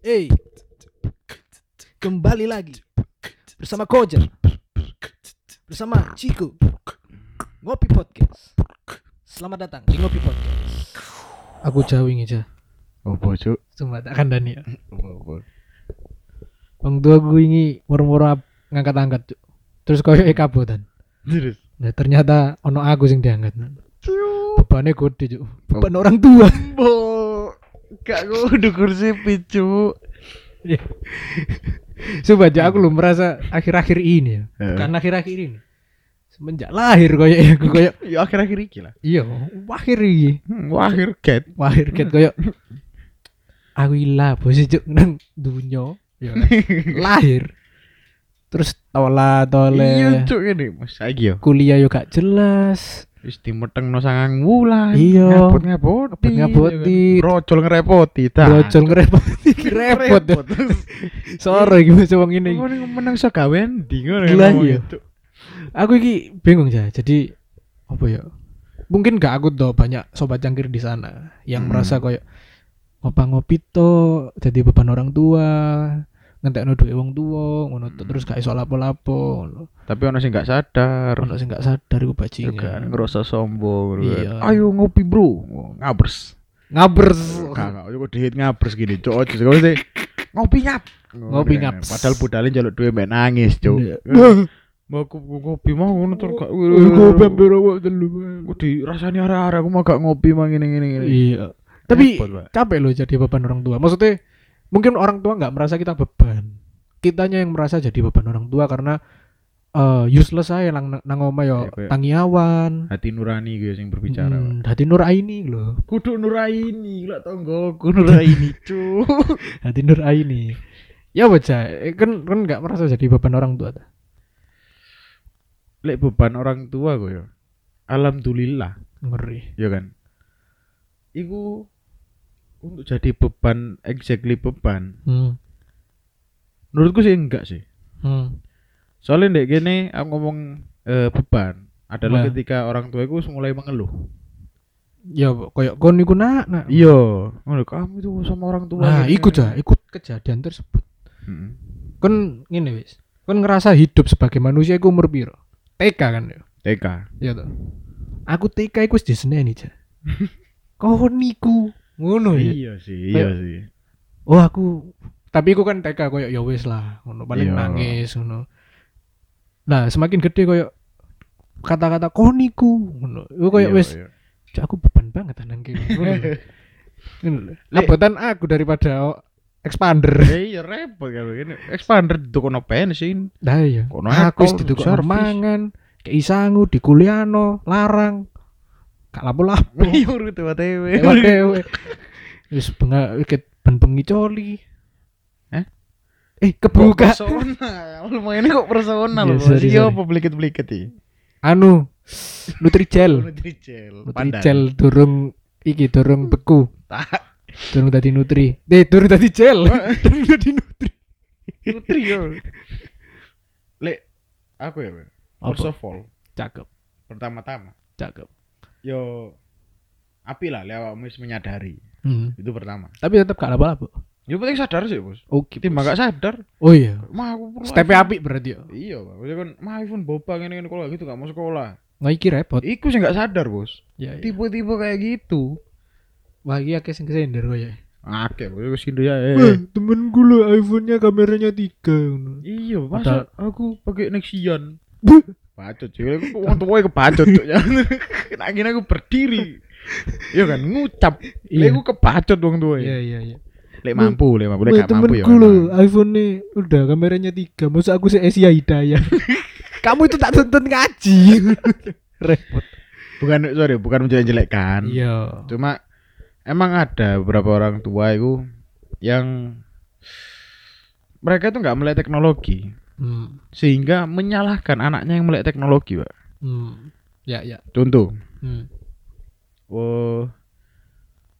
Hey, kembali lagi bersama Kojar, bersama Chico, Ngopi Podcast. Selamat datang di Ngopi Podcast. Aku jauh ini aja, Apa cuk? cuma tak akan Dani ya. Wong tua gue ini moro-moro ngangkat-angkat, terus koyo e kabotan. Terus. Nah, ternyata ono aku sing diangkat. Bebannya gede, Cuk. Beban orang tua. Bo. Gak kudu kursi picu. Coba aja aku lu merasa akhir-akhir ini ya. Heeh. Bukan akhir-akhir ini. Semenjak lahir koyo ya aku koyo Ya akhir-akhir iki lah. iya, akhir iki. Hmm, akhir cat. Akhir ket koyo aku ilah bos cuk nang dunyo. Ya. lahir. Terus tola Iya tole cuk ini Mas saiki yo. kuliah yo gak jelas. Wis dimetengno sangang wulan. Iya. Ngabot ngaboti. Ngabot-ngaboti. Brojol ngerepoti ta. Brojol ngerepot repot. ya. Sore iki wis wong ini. Ngono menang so gawean di ngono. Iya. itu. Aku iki bingung ya. Jadi apa ya? Mungkin gak aku tuh banyak sobat cangkir di sana yang Hmm. merasa koyo ngopi-ngopi to jadi beban orang tua, ngentekno duwe wong tua, ngono Hmm. terus gak iso lapo-lapo. Tapi ono sing gak sadar. Ono sing gak sadar iku bajingan. ngerasa sombong. Iya. Ayo ngopi bro. Ngabers. Ngabers. Kakak, aku diet ngabers gini, cok. Kau sih ngopi ngap. Ngopi ngap. Padahal budalin jaluk duwe mbak nangis, cok. Iya. Mau aku ngopi mau ngono terus gak. Ngopi hampir awak telu. Aku dirasani arah-arah aku mau gak ngopi mang ngene ngene. Iya. Tapi capek loh jadi beban orang tua. Maksudnya mungkin orang tua nggak merasa kita beban. Kitanya yang merasa jadi beban orang tua karena eh useless saya nang nang oma yo kayak- tangiawan. hati nurani gue yang berbicara. Hmm, hati Nuraini loh. Kudu nuraini, lah tonggoku nuraini, cuk. Hati Nuraini. Ya baca, kan kan nggak merasa jadi beban orang tua. ta? Lek beban orang tua gue ya. Alhamdulillah, Ngeri. ya kan. Iku untuk jadi beban exactly beban. Hmm. Menurutku sih enggak sih. Hmm. Soalnya ndek gini aku ngomong eh, beban adalah Nah. ketika orang tua itu mulai mengeluh. Ya koyo kon iku nak, nak. Iya, ngono kamu itu sama orang tua. Nah, ikut ya, ikut kejadian tersebut. Mm-mm. Kon ngene wis. Kon ngerasa hidup sebagai manusia iku umur piro? TK kan ya. TK. Iya toh. Aku TK iku wis diseneni ja. Kau niku ngono ya. Iya sih, iya Kayak- sih. Oh aku tapi aku kan TK koyo ya wis lah ngono paling Iya. nangis ngono. Nah, semakin gede koyo kata-kata kau niku ngono. Iku koyo Iya, wis iya. "Cuk, aku beban banget nang kene. Abotan aku daripada expander. Eh, iya repot kalau gini. Expander itu kono bensin. Nah iya. Kono Aku wis servis. mangan, kei sangu di kuliano, larang. Gak lapo-lapo. Iya, urut tewe. Lewat dewe. Wis benga iket ben bengi coli. Hah? Eh kebuka. Personal. Lumayan kok personal Iya, loh. sorry, Iya, sorry. apa beliket-beliket iki? Anu Nutrijel. Nutrijel. Nutrijel durung iki durung beku. Tak. Durung dadi nutri. Eh durung dadi gel. Durung dadi nutri. Nutri yo. Lek aku ya. First of all, Cakep, pertama-tama cakep. Yo api lah lek awakmu wis menyadari. Hmm. Itu pertama. Tapi tetap gak apa-apa. Yo penting sadar sih, Bos. Oke. Timbang gak sadar, Oh iya. mah aku perlu Step api berarti ya. Iya, Pak. Maksudnya kan mah iPhone boba ngene-ngene kalau gitu gak mau sekolah. Nggak iki repot. Iku sih gak sadar, Bos. Ya, ya. Tipe-tipe kayak gitu. Wah, akeh sing kesender kok ya. Bos. Wis sindu ya. eh. Wah, temenku lo iPhone-nya kameranya tiga. Iya, masa aku pakai Nexian. Bacot sih, aku wong tuwa kebacot cuk. Kena akhirnya aku berdiri. Iya kan ngucap. Iya. Lek aku kebacot wong tuwa. Iya, iya, iya. Lek mampu, lek mampu, lek gak mampu ya. temenku memang. iPhone nih udah kameranya tiga. Masa aku se Asia Hidayah. Kamu itu tak tuntut ngaji. repot. Bukan sorry, bukan menjelek-jelekkan. Iya. Cuma emang ada beberapa orang tua itu yang mereka itu nggak melek teknologi Hmm. sehingga menyalahkan anaknya yang melek teknologi, Pak. Hmm. Ya, ya. Contoh, Hmm. oh,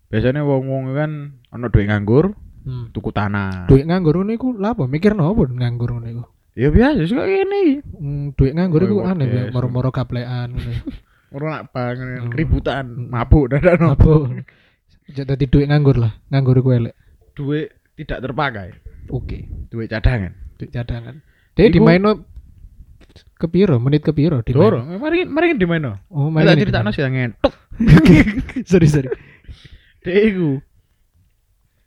biasanya wong-wong kan ono duit nganggur, Hmm. tuku tanah. Duit nganggur ngono iku lha apa? Mikir nopo nganggur ngono iku? Ya biasa sih kayak gini. Hmm, duit nganggur iku aneh ya, moro-moro kaplekan ngono. Orang nak Hmm. keributan, Hmm. mabuk dadak no. Apa? Jadi duit nganggur lah, nganggur iku elek. Duit tidak terpakai. Oke. Duit cadangan. Duit cadangan. Dia Iku- di maino ke piro? Menit ke piro? Di Dorong, mari mari di mana? Oh, main tak cerita sih ngentok. sorry, sorry. Dia itu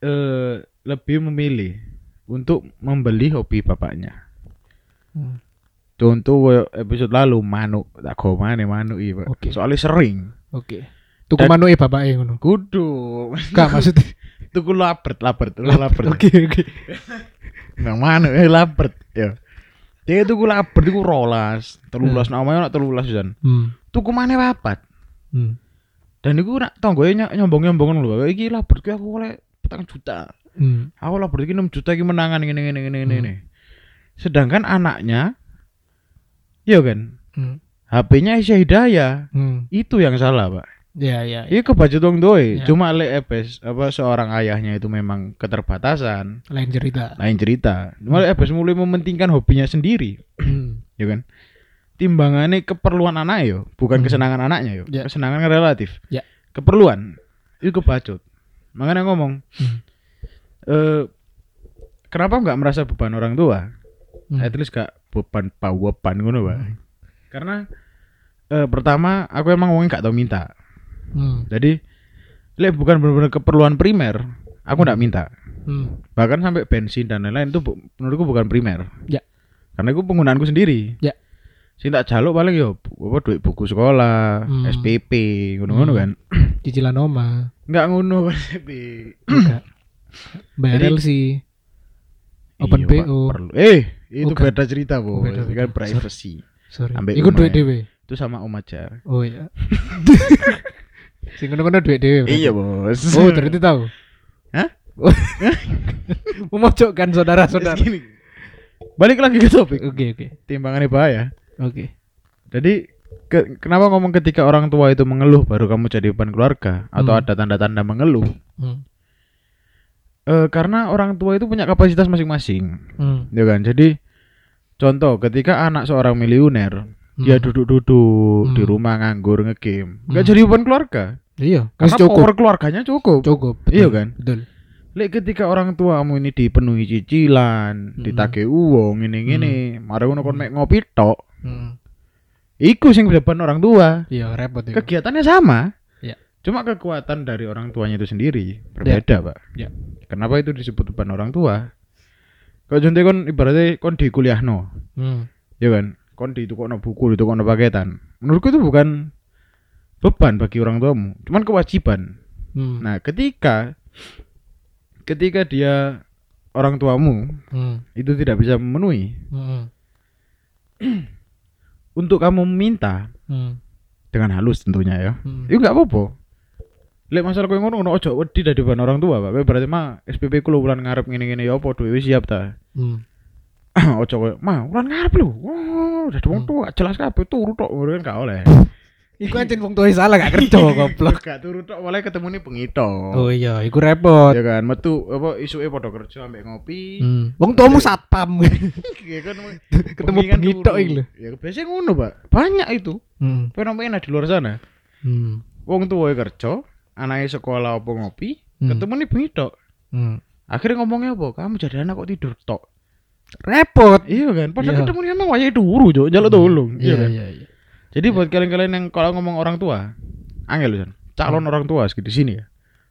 eh lebih memilih untuk membeli hobi bapaknya. Hmm. Contoh episode lalu manuk tak go mana manuk iki, Pak. Oke. Soalnya sering. Oke. Tuku Dan- manuke bapake ngono. Kudu. Gak maksudnya. Tuku lapert, lapert, lapert. Oke, oke. Nang manuk eh lapert. Ya. Dia tuku lapert iku rolas, 13 namanya nak 13 pisan. Hmm. Tuku mana papat. Hmm. Dan iku nak tonggoe ny- nyombong-nyombong lho. Iki lapert ki aku oleh petang juta. Hmm. Aku lapert iki 6 juta iki menangan ngene ngene ngene ngene. ngene. Sedangkan anaknya Iya kan? Hmm. HP-nya Isya Hidayah. Hmm. Itu yang salah, Pak. Ya, ya. ya. Iya kebaca dong doi. Ya. Cuma le Epes apa seorang ayahnya itu memang keterbatasan. Lain cerita. Lain cerita. Cuma Epes mulai mementingkan hobinya sendiri, Hmm. ya kan? Timbangannya keperluan anak yo, bukan Hmm. kesenangan anaknya yo. Ya. Kesenangan kan relatif. Ya. Keperluan itu kebacut. Makanya ngomong, Hmm. eh kenapa nggak merasa beban orang tua? Hmm. At least gak beban pawepan ngono, Pak. Karena eh, pertama aku emang wong gak tau minta. Hmm. Jadi lek bukan benar-benar keperluan primer, aku ndak minta. Hmm. Bahkan sampai bensin dan lain-lain itu bu- menurutku bukan primer. Ya. Karena itu penggunaanku sendiri. Ya. Sing tak jaluk paling yo bu- apa duit buku sekolah, Hmm. SPP, ngono-ngono Hmm. kan. Cicilan oma. Enggak ngono SPP. Enggak. Bayar LC. Open Iya, Pak, PO. perlu. Eh, itu Bukan. beda cerita, Bu. Beda, kan privacy. Sorry. Ambek Iku duit lumayan. dhewe. Itu sama Om Ajar. Oh iya. Sing ngono-ngono duit dhewe. berarti. Iya, Bos. Oh, ternyata tahu. Hah? Memojokkan saudara-saudara. Balik lagi ke topik. Oke, oke. Timbangannya bahaya. Oke. Jadi ke- kenapa ngomong ketika orang tua itu mengeluh baru kamu jadi beban keluarga atau Hmm. ada tanda-tanda mengeluh? Hmm. Eh, karena orang tua itu punya kapasitas masing-masing, Hmm. ya kan? Jadi contoh ketika anak seorang miliuner. Dia duduk-duduk di Hmm. rumah nganggur ngegame, nggak Hmm. jadi beban keluarga. Iya, Karena cukup. power keluarganya cukup. Cukup. Iya betul, kan? Betul. Lek ketika orang tuamu ini dipenuhi cicilan, Hmm. ditagih uang, ini-gini, mari ngono kon mek ngopi tok. Hmm. Iku sing beban orang tua. Iya, repot ya. Kegiatannya sama. Iya. Cuma kekuatan dari orang tuanya itu sendiri berbeda, Pak. Iya. Kenapa itu disebut beban orang tua? Kalau contoh kon ibaratnya kon di kuliah no, Hmm. ya kan? Kon di no buku, di no paketan. Menurutku itu bukan beban bagi orang tuamu, cuman kewajiban. Hmm. Nah, ketika ketika dia orang tuamu Hmm. itu tidak bisa memenuhi, Hmm. untuk kamu meminta Hmm. dengan halus tentunya ya. Hmm. Itu nggak apa-apa. Lek masalah kowe ngono ngono ojo wedi dari orang tua, Pak. Berarti mah SPP ku bulan ngarep ngene-ngene ya apa duwe siap ta. Hmm. ojo kowe, "Ma, bulan ngarep lho." Oh, udah wong Hmm. tua, jelas kabeh turu tok ngono kan gak oleh. Iku ancen wong tuwa salah gak kerja goblok. Gak turu tok oleh ketemu nih pengito. Oh iya, iku repot. Ya kan, metu apa isuke padha kerja ambek ngopi. Hmm. Wong tuamu satpam. Ya kan Ketemu bengi pengito iki lho. Ya biasanya ngono, Pak. Banyak itu Hmm. fenomena di luar sana. Hmm. Wong tua kerja, anaknya sekolah apa ngopi, Hmm. ketemu nih pengito. Hmm. Akhirnya ngomongnya apa? Kamu jadi anak kok tidur tok. Repot. Iya kan? Padahal Iya. ketemu emang wajah turu, Jo. Jaluk tolong. Iya Iya, kan? iya, iya. Jadi buat kalian-kalian yang kalau ngomong orang tua, angel San. Calon orang tua di sini ya.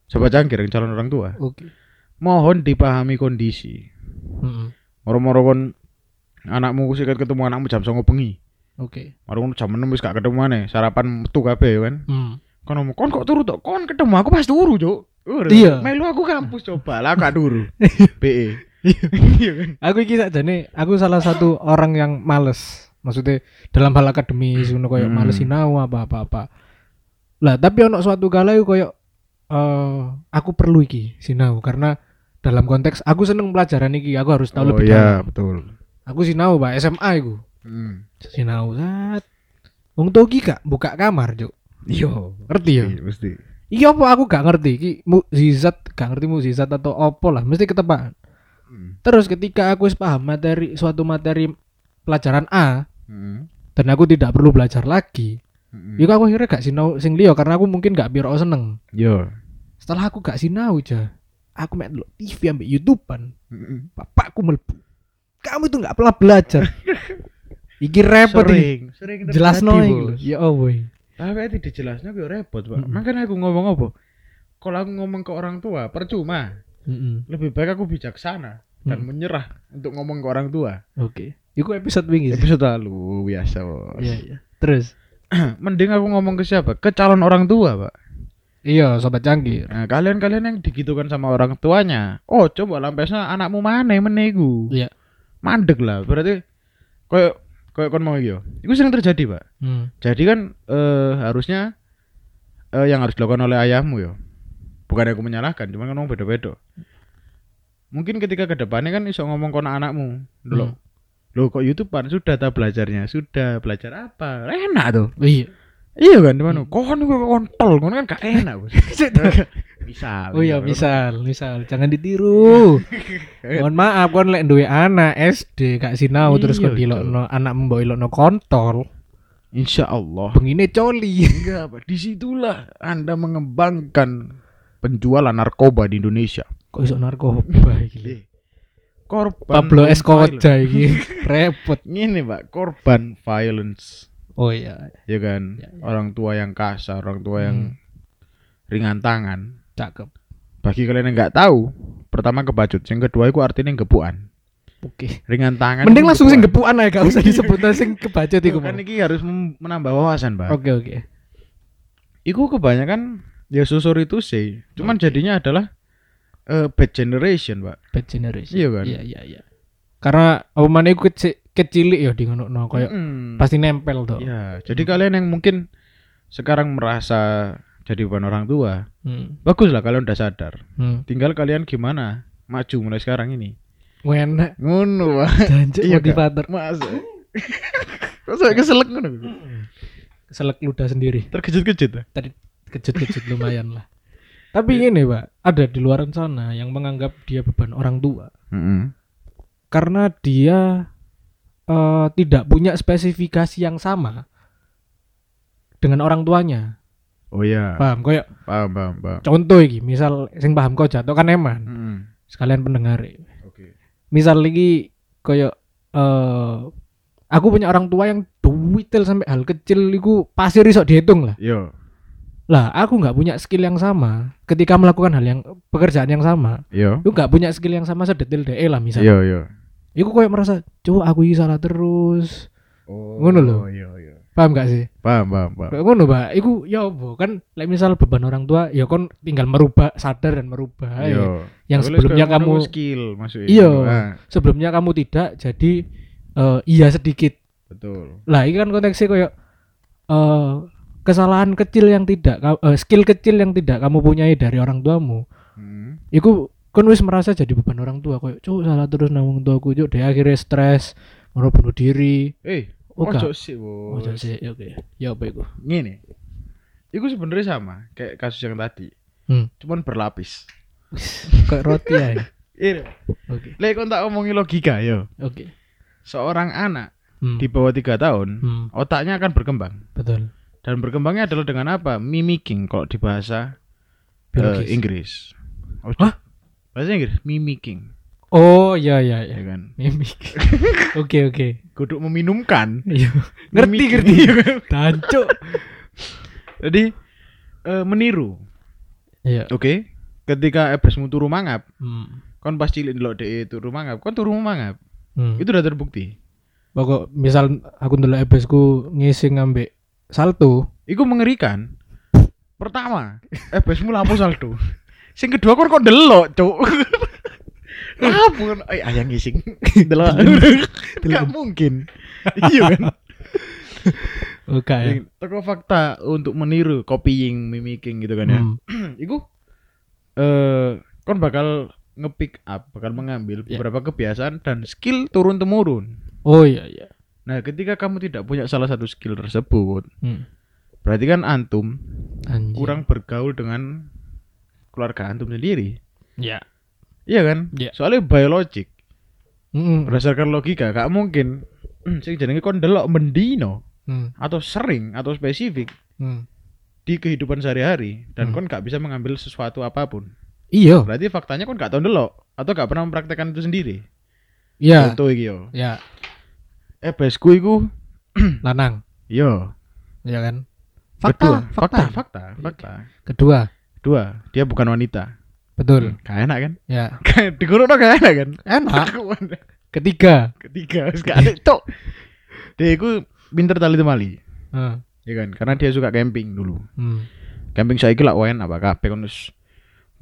Coba cangkir yang calon orang tua. Oke. Mohon dipahami kondisi. Hmm. Moro-moro kon anakmu sih ketemu anakmu jam 09.00 bengi. Oke. Moro ngono jam 6 wis gak ketemu maneh, sarapan metu kabeh kan. Hmm. Kon ngomong, "Kon kok turu tok? Kon ketemu aku pas turu, Jo." Ur, Iya. Melu aku kampus coba lah gak turu. PE. Aku iki sakjane aku salah satu orang yang males. Maksudnya dalam hal akademis ngono koyo Hmm. males sinau apa-apa. Lah, tapi ono suatu kala iku koyo eh aku perlu iki sinau karena dalam konteks aku seneng pelajaran iki, aku harus tahu oh lebih iya, dalam. betul. Aku sinau, Pak, SMA iku. Hmm. Sinau sat. Wong togi gak buka kamar, Cuk. Iya, Ngerti ya? Iya, mesti. Iya apa aku gak ngerti iki mukjizat, gak ngerti mukjizat atau opo lah, mesti ketepaan. Hmm. Terus ketika aku paham materi suatu materi pelajaran A Hmm. dan aku tidak perlu belajar lagi, Hmm. yuk aku akhirnya gak sinau sing liya karena aku mungkin gak biro seneng. Yo. Setelah aku gak sinau aja, aku mek ndelok TV ambek YouTubean, Mm-mm. bapakku mlebu. Kamu itu nggak pernah belajar. iki repot. Sering, sering Jelas terjadi, no iki Bos. lho. Ya Allah. iki. Tapi itu dijelasnya gue repot, Pak. Mm-mm. Makanya aku ngomong apa? Kalau aku ngomong ke orang tua, percuma. Mm-mm. Lebih baik aku bijaksana dan Mm. menyerah untuk ngomong ke orang tua. Oke. Iku episode wingi. Episode lalu biasa, Bos. Iya, iya. Terus Mending aku ngomong ke siapa? Ke calon orang tua, Pak. Iya, sobat canggih. Nah, kalian-kalian yang digitukan sama orang tuanya. Oh, coba lampesnya anakmu mana menegu. Iya. Mandek lah. Berarti koyo koyo kon mau yo. Itu sering terjadi, Pak. Hmm. Jadi kan eh, harusnya eh, yang harus dilakukan oleh ayahmu yo. Bukan aku menyalahkan, cuma kan ngomong beda-beda. Mungkin ketika ke depannya kan iso ngomong kono anakmu. Dulu. Hmm. Loh kok YouTubean sudah tak belajarnya? Sudah belajar apa? Enak tuh. Iya. Iya kan, gimana? Kon kok kontol, kon kan gak enak. Bos. Misal. Oh iya, misal, misal jangan ditiru. Mohon maaf kon lek duwe anak SD gak sinau terus Iya, dilokno anak mbok ilokno kontol. Insya Allah. Bengine coli. Enggak. Di situlah Anda mengembangkan penjualan narkoba di Indonesia. Kok iso narkoba iki? Eh, Korban Pablo. Escobar iki repot. Ini Pak, korban violence. Oh iya, Ya kan? Ya, ya. Orang tua yang kasar, orang tua yang ringan tangan. cakep. Bagi kalian yang nggak tahu, pertama kebacut, yang kedua itu artinya gepuan. Oke. Ringan tangan. Mending langsung sing gepuan. aja gak usah disebut sing kebacut iku. Kan ini harus menambah wawasan, Pak. Oke oke. Iku kebanyakan ya susur itu sih. Cuman Oke. jadinya adalah eh, bad generation, Pak. Bad generation. Iya kan? Iya iya iya. Karena apa mana iku kecil kecilik ya di ngono no kayak Mm-mm. pasti nempel tuh. Ya, jadi kalian yang mungkin sekarang merasa jadi bukan orang tua, Hmm. bagus lah kalian udah sadar. Hmm. Tinggal kalian gimana maju mulai sekarang ini. Enak. Ngono, Pak. Jancuk Iya, motivator. Masa? Kok saya keselak ngono? Selek ludah sendiri. Terkejut-kejut. Tadi kejut-kejut lumayan lah. Tapi ini pak, ada di luar sana yang menganggap dia beban orang tua Mm-mm. karena dia eh, tidak punya spesifikasi yang sama dengan orang tuanya. Oh iya. Paham? Kayak Paham, paham, paham. contoh iki, misal sing paham kok jatuh kan eman. Mm-mm. Sekalian pendengar. Oke. Misal lagi kayak eh aku punya orang tua yang detail sampai hal kecil iku pasti iso dihitung lah. Yo, Lah, aku nggak punya skill yang sama ketika melakukan hal yang pekerjaan yang sama. yo. Aku nggak punya skill yang sama sedetail DE lah misalnya. Yo, yo. Iku kayak merasa, "Cuk, aku ini salah terus." Oh, Ngono lho. Yo, yo. Paham gak sih? Paham, paham, paham. Kayak ngono, Pak. Iku ya apa? Kan lek misal beban orang tua, ya kon tinggal merubah, sadar dan merubah. ya. Yo. Yang Boleh sebelumnya kamu skill maksudnya. Iya. Ah, sebelumnya kamu tidak, jadi eh, iya sedikit. betul. Lah, ini kan konteksnya kayak eh kesalahan kecil yang tidak eh, skill kecil yang tidak kamu punyai dari orang tuamu. Hmm. Iku kon wis merasa jadi beban orang tua kayak cuk salah terus nang wong tuaku cuk dia akhirnya stres mau bunuh diri Eh, gak. ojo sih, Bos. ojo sih ya, oke ya apa iku Ngene. Iku sebenarnya sama kayak kasus yang tadi. Hmm. Cuman berlapis. kayak roti ya Iya. oke Lek kon tak omongi logika yo. oke Seorang anak Hmm. di bawah tiga tahun, Hmm, otaknya akan berkembang. betul Dan berkembangnya adalah dengan apa? Mimicking kalau di bahasa Biologis. Inggris. Oh, Hah? Bahasa Inggris mimicking, oh iya iya ya iya kan? mimik oke oke Kudu meminumkan. iya ngerti ngerti tancuk Jadi eh, meniru. iya Oke. Ketika ebesmu turu mangap, hmm. kon pas cilik ndelok dhek turu mangap, kon turu mangap. Hmm. Itu udah terbukti. pokok misal aku ndelok ebesku ngisi ngambek salto Iku mengerikan. Pertama, ebesmu lapo saldo. Sing kedua kon kok delok, Cuk. Lapo ay ayang ngising. Delok. Enggak mungkin. Iya kan? oke ya Yang Teko fakta untuk meniru copying, mimicking gitu kan ya. Hmm. Iku eh kon bakal nge-pick up, bakal mengambil Ya. beberapa kebiasaan dan skill turun temurun. oh iya iya Nah, ketika kamu tidak punya salah satu skill tersebut, hmm. berarti kan antum Anjing. kurang bergaul dengan keluarga antum sendiri. ya Iya kan? Iya. Soalnya biologik, Mm-mm. berdasarkan logika, gak mungkin sing jenenge kon delok mendino Hmm. atau sering atau spesifik Hmm. di kehidupan sehari-hari dan Hmm. kon gak bisa mengambil sesuatu apa pun. Iya. Berarti faktanya kon gak tau ndelok atau gak pernah mempraktekkan itu sendiri. Iya. Contoh iki yo. Ya, Eh besku iku lanang. yo Ya kan? Kedua, Fakta, fakta, fakta. fakta, fakta. Kedua, Dua, dia bukan wanita. betul. Gak enak kan? Ya. Kayak Digorok gak enak kan? Enak. Ketiga. Ketiga, cok. Dia iku pinter tali temali, Heeh. ya kan? Karena dia suka camping dulu. Hmm. Camping saiki lah wen apa kabeh kon wis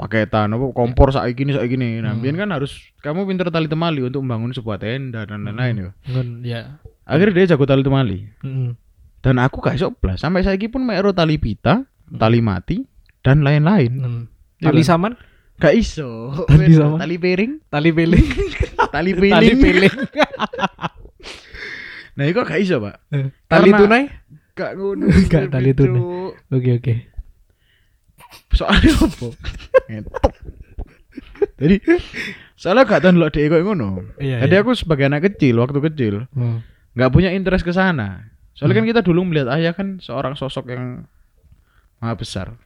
paketan apa kompor saiki ini saiki ini. Nah, Hmm. kan harus kamu pinter tali temali untuk membangun sebuah tenda dan lain-lain. Ngun, ya. Akhirnya dia jago tali temali. Heeh. Dan aku gak iso blas. Sampai saiki pun mero tali pita, tali mati dan lain-lain. Hmm. Iya Tali kan? saman, Gak iso. Tali sama? Tali piring, tali piling, tali tali piling. piling, Nah, itu gak iso, Pak. tali Karena- tunai. Gak ngono. Gak tali tunai. Oke oke. Soalnya apa? Jadi soalnya gak tahu ndelok dhek koyo ngono. Iya, Jadi iya. aku sebagai anak kecil waktu kecil Hmm. nggak punya interest ke sana. Soalnya Hmm. kan kita dulu melihat ayah kan seorang sosok yang maha besar.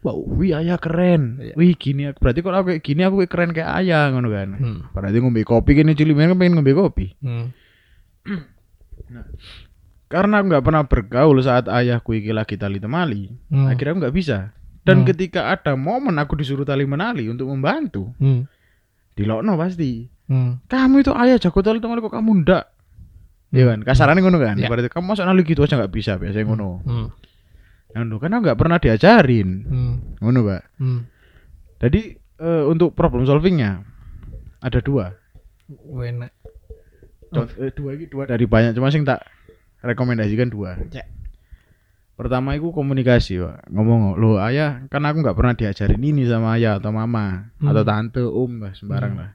Wow. Wih ayah keren. Iya. Wih gini berarti kalau aku kayak gini aku kayak keren kayak ayah ngono kan. Hmm. Berarti ngombe kopi gini cilik kan pengen ngombe kopi. Hmm. Karena aku nggak pernah bergaul saat ayahku iki lagi tali temali, Hmm. akhirnya aku nggak bisa. Dan Hmm. ketika ada momen aku disuruh tali menali untuk membantu, Hmm. dilokno pasti. Hmm. Kamu itu ayah jago tali temali kok kamu ndak? Iya kan, kasarannya ngono kan. Ya. Berarti kamu masuk nali gitu aja nggak bisa biasanya ngono. Hmm. Ngono karena nggak pernah diajarin. Hmm. Ngono, Pak. Hmm. Jadi eh, untuk problem solvingnya ada dua. Enak. Eh, dua ini dua dari banyak cuma sing tak rekomendasikan dua. Ya. Pertama itu komunikasi, Pak. Ngomong, "Loh, ayah, kan aku nggak pernah diajarin ini sama ayah atau mama Hmm. atau tante, om, lah, sembarang Hmm. lah."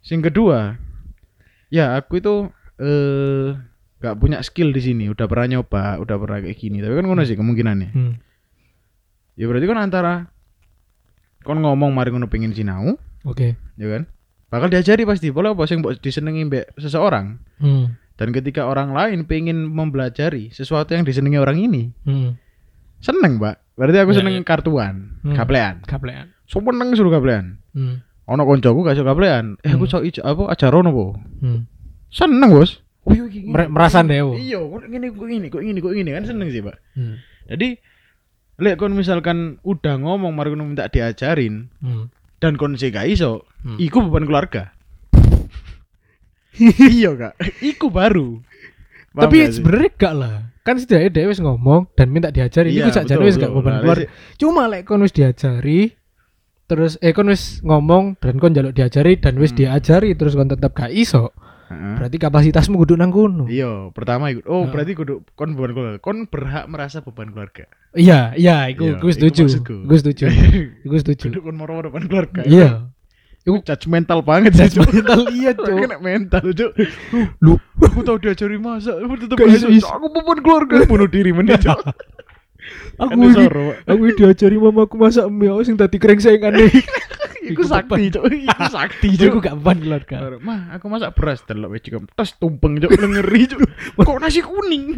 Sing kedua, ya aku itu eh nggak punya skill di sini, udah pernah nyoba, udah pernah kayak gini, tapi kan ngono sih kemungkinannya. Hmm. Ya berarti kan antara kon ngomong mari ngono pengen sinau, Oke. ya kan? Bakal diajari pasti, boleh apa sing mbok disenengi mbek seseorang. Hmm. Dan ketika orang lain pengen mempelajari sesuatu yang disenangi orang ini, Hmm. seneng, Mbak. Berarti aku Ya, seneng ya. kartuan, Hmm. kaplean. Kaplean. Seneng suruh kaplean. Hmm. Ono koncoku gak suka kaplean. Eh aku Hmm. sok ijo apa ajarono po. Hmm. Seneng, Bos. Oh, iya, iya, Mer- iya. merasa dewo. Iya, kok ngene kok ngene kok ngene kok ngene kan seneng sih, Pak. Hmm. Jadi lek kon misalkan udah ngomong mari kon minta diajarin Hmm. dan kon sih gak iso, Hmm. iku beban keluarga. iya, Kak. Iku baru. Paham Tapi sebenarnya gak lah. Kan setidaknya dia wis ngomong dan minta diajari. Iya, Iku sakjane betul, wis gak beban Nah, keluar. Cuma lek kon wis diajari terus eh kon wis ngomong dan kon jaluk diajari dan wis Hmm. diajari terus kon tetap gak iso. Berarti kapasitasmu kudu nang kono. Iya, pertama ikut. Oh, berarti kudu kon beban keluarga. Kon berhak merasa beban keluarga. Iya, iya, iku Iya, iku iku setuju. Iku setuju. Iku setuju. Kudu kon moro beban keluarga. Iya. Iku judgmental banget sih. Cuk. Mental iya, Aku Cuk. Kena mental, Cuk. Lu Aku tahu diajari masak, aku tetep iso. Aku beban keluarga bunuh diri meneh, Cuk. aku ini aku ini diajari mamaku masak mie aku sing tadi kering sayangan Iku sakti, Cuk. Iku sakti, Iku Cuk. gak beban keluarga. Mah, aku masak beras delok cikum. Tes tumpeng, Cuk. Ngeri, Cuk. Kok nasi kuning?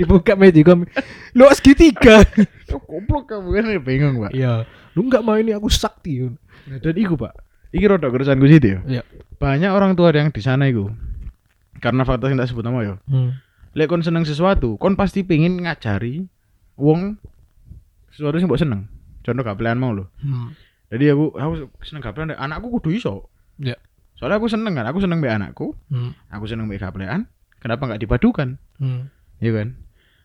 Dibuka meja kamu. Lu segitiga. Goblok kamu kan bingung, Pak. Iya. Lu gak mau ini aku sakti. Nah, dan iku pak Iki rodok keresahanku situ ya Iya. Banyak orang tua yang di sana iku Karena fakta yang tak sebut nama ya Hmm. Lek kon seneng sesuatu Kon pasti pengen ngajari Wong Sesuatu yang mbok seneng Contoh gapelan mau loh Hmm. Jadi aku Aku seneng gapelan Anakku kudu iso Iya. Soalnya aku seneng kan Aku seneng be anakku Hmm. Aku seneng be gapelan Kenapa nggak dipadukan Hmm. Iya kan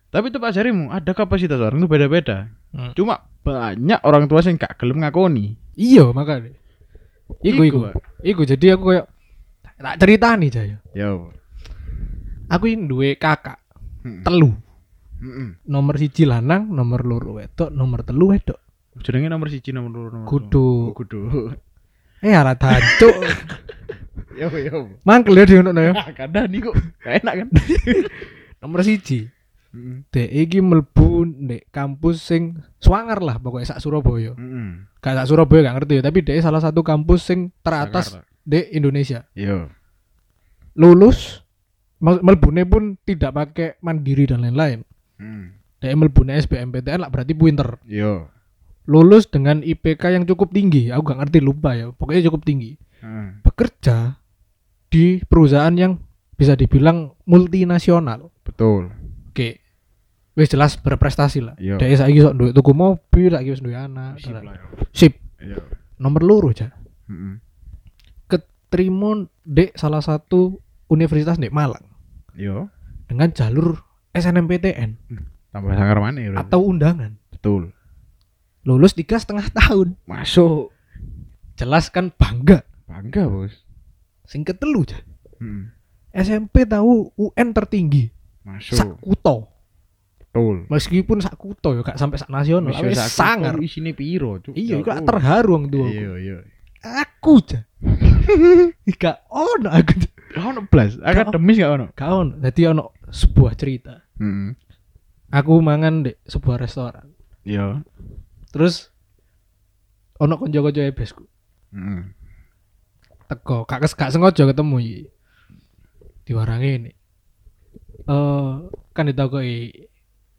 Tapi itu ajarimu Ada kapasitas orang itu beda-beda Hmm. Cuma banyak orang tua yang gak gelem ngakoni Iya makanya. Iku iku. Iku jadi aku kayak tak cerita nih Jaya. Yo Aku ini duwe kakak Mm-mm. telu. Mm-mm. Nomor siji lanang, nomor loro wedok, nomor telu wedok. Jenenge nomor siji nomor loro nomor Kudu. Oh, kudu. Eh arah tancuk. Yo yo. Mangkel ya diono ya. Kadang nih kok gak enak kan. Nomor siji. Heeh. Dek iki mlebu kampus sing swanger lah pokoknya sak Surabaya. Heeh. Gak sak Surabaya gak ngerti ya, tapi dek salah satu kampus sing teratas di Indonesia. Yo. Lulus mal- melbune pun tidak pakai mandiri dan lain-lain. Hmm. Dek mlebu SBMPTN lah berarti pinter. Yo. Lulus dengan IPK yang cukup tinggi. Aku gak ngerti lupa ya. Pokoknya cukup tinggi. Heeh. Bekerja di perusahaan yang bisa dibilang multinasional. Betul. Wis jelas berprestasi lah. Iya. Dek saiki sok duwe tuku mobil, saiki wis duwe anak. Sip lah yo. Sip. Iya. Nomor loro aja. Heeh. Keterima dek salah satu universitas di Malang Yo. dengan jalur SNMPTN Tambah sangar mana ya? atau undangan. betul. Lulus tiga setengah tahun. Masuk. Jelas kan bangga. Bangga, Bos. Sing ketelu aja. Heeh. SMP tahu UN tertinggi. Masuk. Sak kuto. Betul. Meskipun sak kuto ya gak sampai sak nasional, tapi sangar. Isine piro, Cuk? Iya, iku Jauh. terharu wong tua. Iya, iya. Aku aja. Gak ono aku. Gak ono blas, akademis gak ono. Gak ono. Dadi ono sebuah cerita. Heeh. Aku mangan di sebuah restoran. Iya. Terus ono konco-konco ebesku. Heeh. Teko, gak kes- gak sengaja ketemu iki. Diwarangi ini. Eh, kan ditakoki,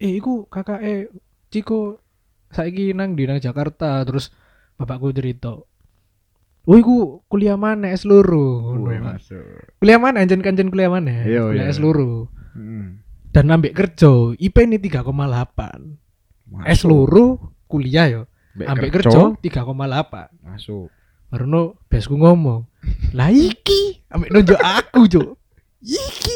"Eh, iku kakake Ciko saiki nang di nang Jakarta." Terus bapakku cerita, "Oh, iku kuliah mana S loro." Ngono Woi, kan. masuk. Kuliah mana anjen kanjen kuliah mana? Iya, kuliah iya. S loro. Heeh. Dan ambek kerja, IP ini 3,8. S loro kuliah yo. Ambek kerja 3,8. masuk. Baruno besku ngomong, "Lah iki ambek nunjuk aku, Cuk." Iki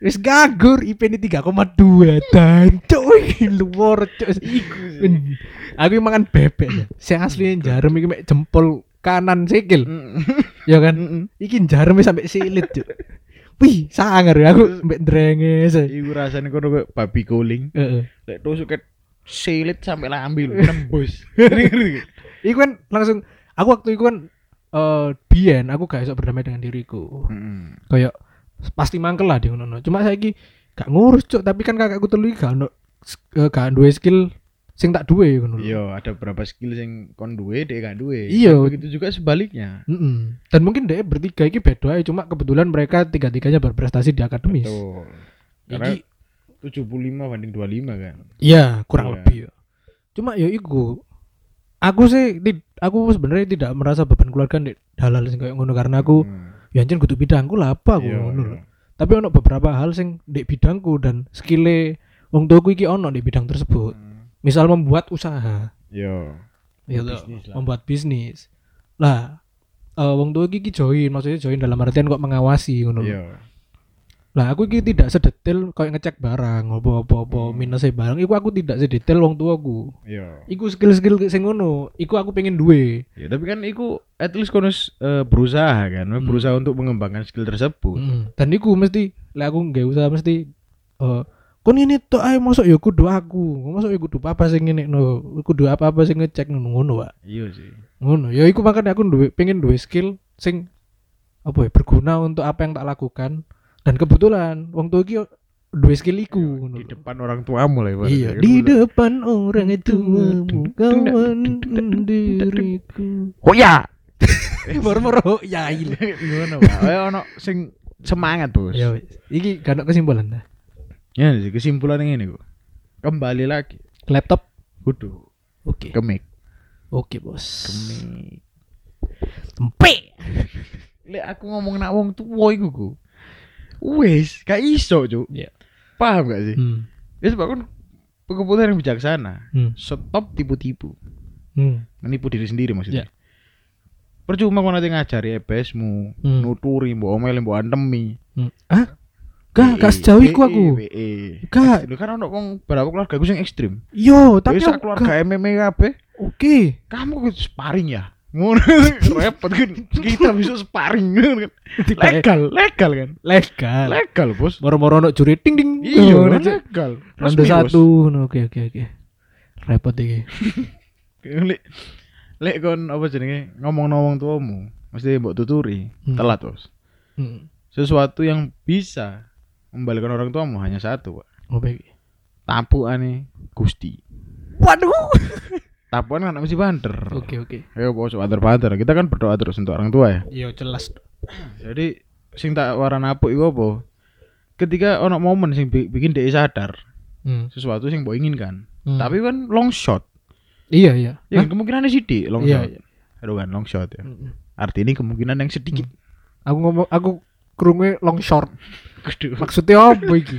wis gagur IP ini 3,2 dan iki luar cuk. Aku mangan bebek ya. Sing asli jarum iki mek jempol kanan sikil, ya kan? Iki jarum sampai silit, Cuk. Wih, sangar ya aku mbek drenges. Iku rasane kono koyo babi guling. Heeh. Lek tusuk silit sampai lambe lho, nembus. Iku kan langsung aku waktu itu kan eh biyen aku gak iso berdamai dengan diriku. Heeh. kayak pasti mangkel lah di ngono cuma saiki gak ngurus cuk tapi kan kakakku telu iki gak ono eh, gak duwe skill sing tak duwe ngono. Iya, ada beberapa skill sing kon duwe, dek gak duwe. Iya. Dan Begitu juga sebaliknya. Mm-mm. dan mungkin deh bertiga iki beda aja cuma kebetulan mereka tiga-tiganya berprestasi di akademis Betul. Karena iki 75 banding 25 kan. iya kurang Iya. lebih ya cuma ya iku aku sih aku sebenarnya tidak merasa beban keluarga di halal sing kayak ngono karena aku Hmm. Ya anjen kudu bidangku lah apa aku Iya, ngono iya. tapi ono beberapa hal sing di bidangku dan skillnya wong tuaku iki ono di bidang tersebut Hmm. misal membuat usaha Iya. gitu Bisnis lah. membuat bisnis lah eh wong tua iki join maksudnya join dalam artian kok mengawasi ngono. Lah aku iki tidak sedetail kayak ngecek barang apa apa apa Hmm. minusnya barang iku aku tidak sedetail wong tuaku Iya. iku skill-skill sing ngono iku aku pengen duwe Ya, tapi kan iku at least kono eh, berusaha kan, Hmm. berusaha untuk mengembangkan skill tersebut. Mm. dan iku mesti lek aku nggak usah mesti eh kon ini tuh ayo masuk ya kudu aku masuk ya kudu apa sing ngene no kudu apa apa sing ngecek ngono ngono Pak. Iya sih. ngono ya iku makanya aku duwe pengen duwe skill sing apa ya berguna untuk apa yang tak lakukan dan kebetulan wong tua iki duwe skill iku Di depan orang tuamu lah iya kan. di depan orang tuamu kawan diriku Oh ya. moro-moro ya iya Gimana, Pak? Ayo ono sing semangat, Bos. ya iki gak ada kesimpulan dah Ya, kesimpulan yang ini kok. Kembali lagi. laptop Kudu oke ke mic. oke bos Ke mic. tempe Lek aku ngomong nak wong tuwa iku ku. Wes, gak iso, Cuk. Iya. Paham gak sih? hmm. Ya sebab kan keputusan yang bijaksana. Hmm. Stop tipu-tipu. Hmm. Menipu diri sendiri maksudnya. Iya. Percuma kau nanti ngajari EBSmu, Hmm. nuturi, mbok omel, mbok antemi. Hmm. ah gak gak sejauh iku aku Gak. Lu kan ono wong berapa keluarga gue yang ekstrim. yo tapi aku keluarga MMA kabeh. oke Kamu kan sparring ya? Ngono repot kan. Kita bisa sparring kan. Legal, legal kan. legal Legal, Bos. moro-moro no juri ting ding Iya, Oh, Cuk. legal. ronde satu oke oke oke repot iki Lek lek kon apa jenenge ngomong wong tuamu, mesti mbok tuturi. Hmm. Telat, Bos. hmm. Sesuatu yang bisa membalikan orang tuamu hanya satu, Pak. apa iki Tapukane Gusti. waduh Tapukan kan mesti banter. oke oke Ayo bos banter-banter. Kita kan berdoa terus untuk orang tua ya. iya jelas Jadi sing tak waran apuk iku apa? Ketika ono momen sing bi- bikin dia sadar, Hmm. sesuatu yang mbok inginkan. Hmm. Tapi kan long shot. iya iya. Ya Hah? kan kemungkinannya sithik long Iya, shot. Aduh kan long shot ya. Mm-mm. Artinya kemungkinan yang sedikit. Aku ngomong aku krungu long short. Maksudnya apa iki?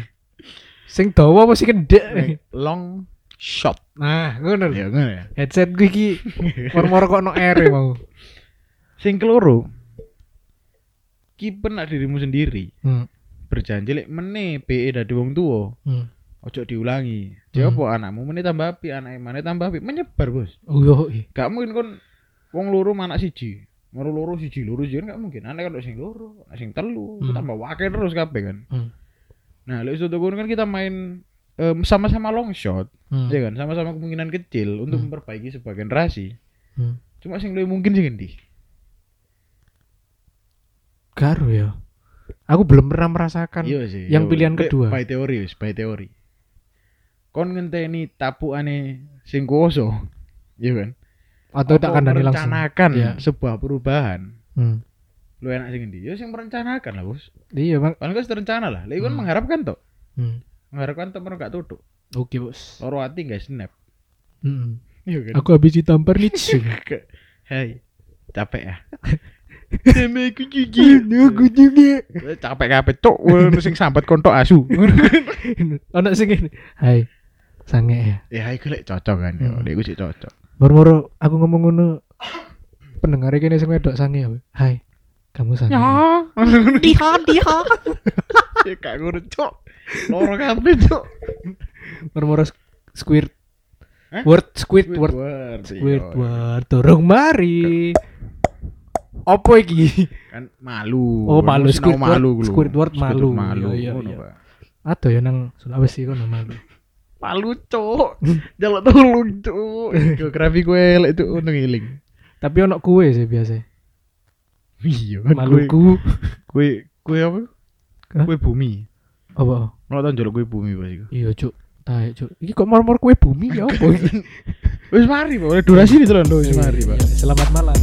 Sing dawa apa sing kendek? long shot. Nah, ngono. Ya ngono ya. Headset gue iki moro-moro kok no air mau. Sing keloro. Ki penak dirimu sendiri. Hmm. Berjanji lek meneh PE dadi wong tuwa. Hmm. Ojo diulangi. Hmm. Jawab anakmu meneh tambah api, anake meneh tambah api, menyebar, Bos. Oh iya. Gak mungkin kon wong loro anak siji. Moro loro siji, loro siji kan gak mungkin. Anak kan sing loro, sing telu, Hmm. tambah wakil terus kabeh kan. Hmm. Nah, lek sudah kan kita main em, sama-sama long shot, Hmm. ya kan? Sama-sama kemungkinan kecil untuk Hmm. memperbaiki sebuah generasi. Hmm. Cuma sing lebih mungkin sih ngendi? Garu ya. Aku belum pernah merasakan. Iya sih. yang iya. pilihan kedua. By teori by teori. Kon ngenteni tapukane sing kuoso. Iya kan? Atau tak kandani langsung. merencanakan Iya. sebuah perubahan. Hmm. Lu enak sing endi? Ya sing merencanakan lah, Bos. Iya, Bang. Paling kan terencana lah. Kon Hmm. mengharapkan toh. Hmm. Mengharapkan toh mereka gak tutup. Oke, Bos. Loro hati gak snap. Hmm. Iya kan? Aku habis ditampar nih. Hei, capek ya. Sama aku juga. Aku juga. capek capek cok. Sing sambat kontok asu. Anak sing ini. Hai. Sange ya. ya, iku lek cocok kan. Hmm. lek sih cocok. Moro-moro aku ngomong ngono pendengar kene sing wedok sange ya. Hai. Kamu sange. Ya. Diha diha. Ya gak ngono cok. Loro kabeh cok. Moro-moro squirt. Hah? Word Squidward. Squidward. iya. Squidward turung mari. Opo iki? Kan malu. Oh, malu. Squidward- malu ku lho. Squidward malu. malu. Iya, iya, iya. Atau ya nang Sulawesi kono malu. Malu cok. Jaluk tolong cok. Geografi gue lek itu untuk ngiling. Tapi ono kue sih biasa. Iya kue Maluku. kue kue apa? Kue bumi. Apa? Kalau tau njaluk kue bumi pas iku. Iya, Cuk. Tae, Cuk. Iki kok mor-mor kue bumi ya apa? Wis mari, Pak. Durasi ini terus wis mari, Pak. Selamat malam.